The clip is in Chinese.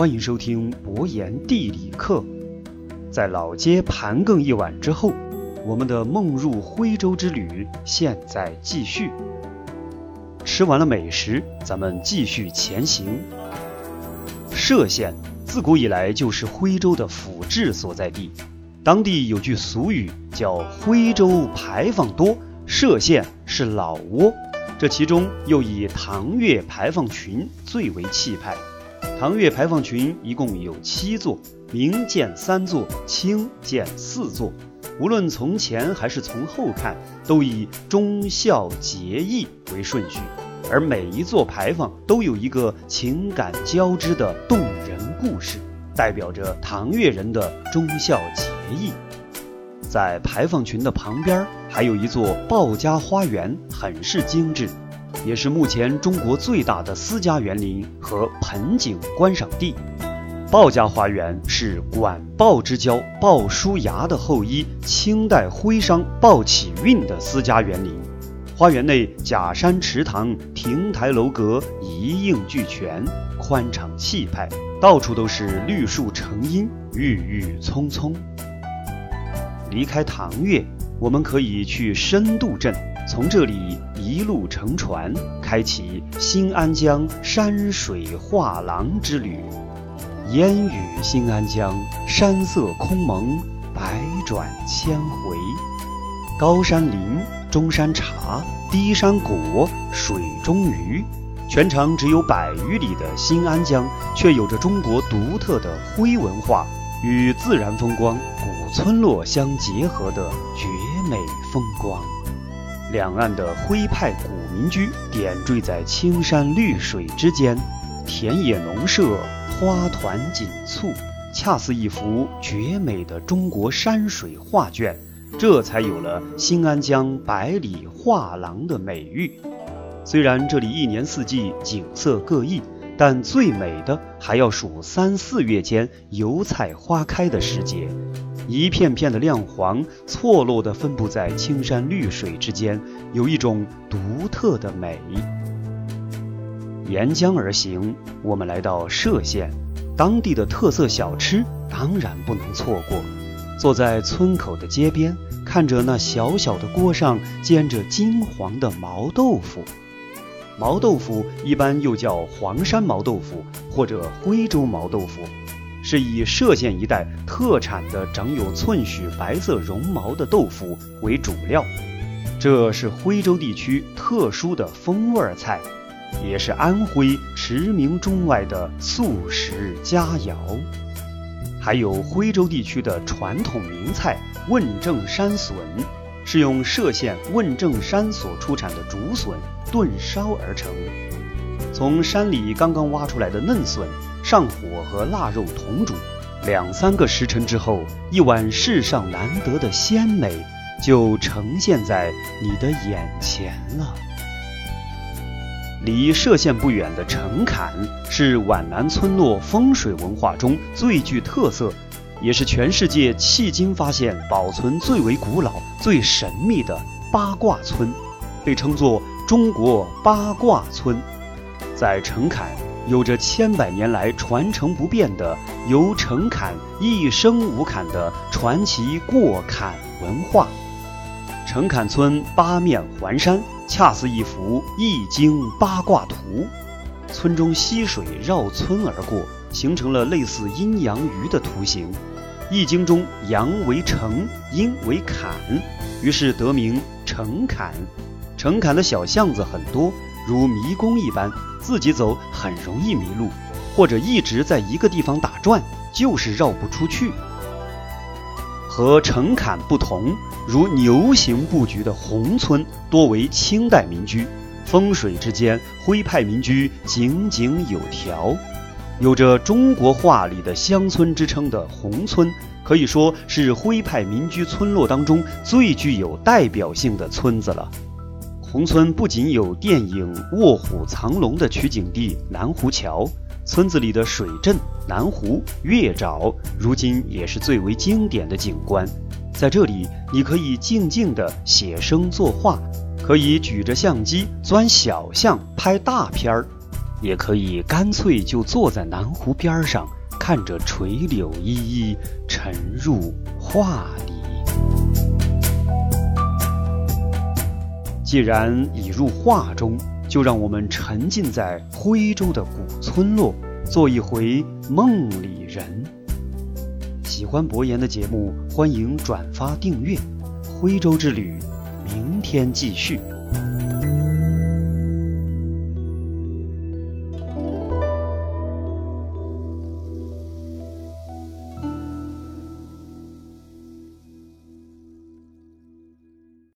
欢迎收听博言地理课。在老街盘庚一晚之后，我们的梦入徽州之旅现在继续。吃完了美食，咱们继续前行。歙县自古以来就是徽州的府治所在地，当地有句俗语叫“徽州牌坊多，歙县是老窝”。这其中又以唐越牌坊群最为气派。唐岳牌坊群一共有七座，明建三座，清建四座。无论从前还是从后看，都以忠孝节义为顺序，而每一座牌坊都有一个情感交织的动人故事，代表着唐岳人的忠孝节义。在牌坊群的旁边，还有一座鲍家花园，很是精致。也是目前中国最大的私家园林和盆景观赏地。鲍家花园是管鲍之交鲍叔牙的后裔清代徽商鲍启运的私家园林。花园内假山池塘、亭台楼阁一应俱全，宽敞气派，到处都是绿树成荫，郁郁葱葱。离开唐岳，我们可以去深度镇。从这里一路乘船，开启新安江山水画廊之旅。烟雨新安江，山色空蒙，百转千回。高山林，中山茶，低山果，水中鱼。全长只有百余里的新安江，却有着中国独特的徽文化与自然风光、古村落相结合的绝美风光。两岸的徽派古民居点缀在青山绿水之间，田野农舍，花团锦簇，恰似一幅绝美的中国山水画卷，这才有了新安江百里画廊的美誉。虽然这里一年四季景色各异，但最美的还要数三四月间油菜花开的时节。一片片的亮黄，错落地分布在青山绿水之间，有一种独特的美。沿江而行，我们来到歙县，当地的特色小吃当然不能错过。坐在村口的街边，看着那小小的锅上煎着金黄的毛豆腐。毛豆腐一般又叫黄山毛豆腐或者徽州毛豆腐。是以歙县一带特产的长有寸许白色绒毛的豆腐为主料，这是徽州地区特殊的风味菜，也是安徽驰名中外的素食佳肴。还有徽州地区的传统名菜问政山笋，是用歙县问政山所出产的竹笋炖烧而成，从山里刚刚挖出来的嫩笋。上火和腊肉同煮，两三个时辰之后，一碗世上难得的鲜美就呈现在你的眼前了。离歙县不远的城坎，是皖南村落风水文化中最具特色，也是全世界迄今发现保存最为古老、最神秘的八卦村，被称作中国八卦村。在城坎。有着千百年来传承不变的由城坎一生无坎的传奇过坎文化。城坎村八面环山，恰似一幅易经八卦图。村中溪水绕村而过，形成了类似阴阳鱼的图形。易经中阳为城，阴为坎，于是得名城坎。城坎的小巷子很多。如迷宫一般，自己走很容易迷路，或者一直在一个地方打转，就是绕不出去。和城坎不同，如牛形布局的宏村多为清代民居，风水之间徽派民居井井有条。有着中国画里的乡村之称的宏村，可以说是徽派民居村落当中最具有代表性的村子了。宏村不仅有电影《卧虎藏龙》的取景地南湖桥，村子里的水镇南湖、月沼，如今也是最为经典的景观。在这里，你可以静静地写生作画，可以举着相机钻小巷拍大片儿。也可以干脆就坐在南湖边上，看着垂柳依依，沉入画里。既然已入画中，就让我们沉浸在徽州的古村落，做一回梦里人。喜欢博言的节目，欢迎转发订阅。徽州之旅，明天继续。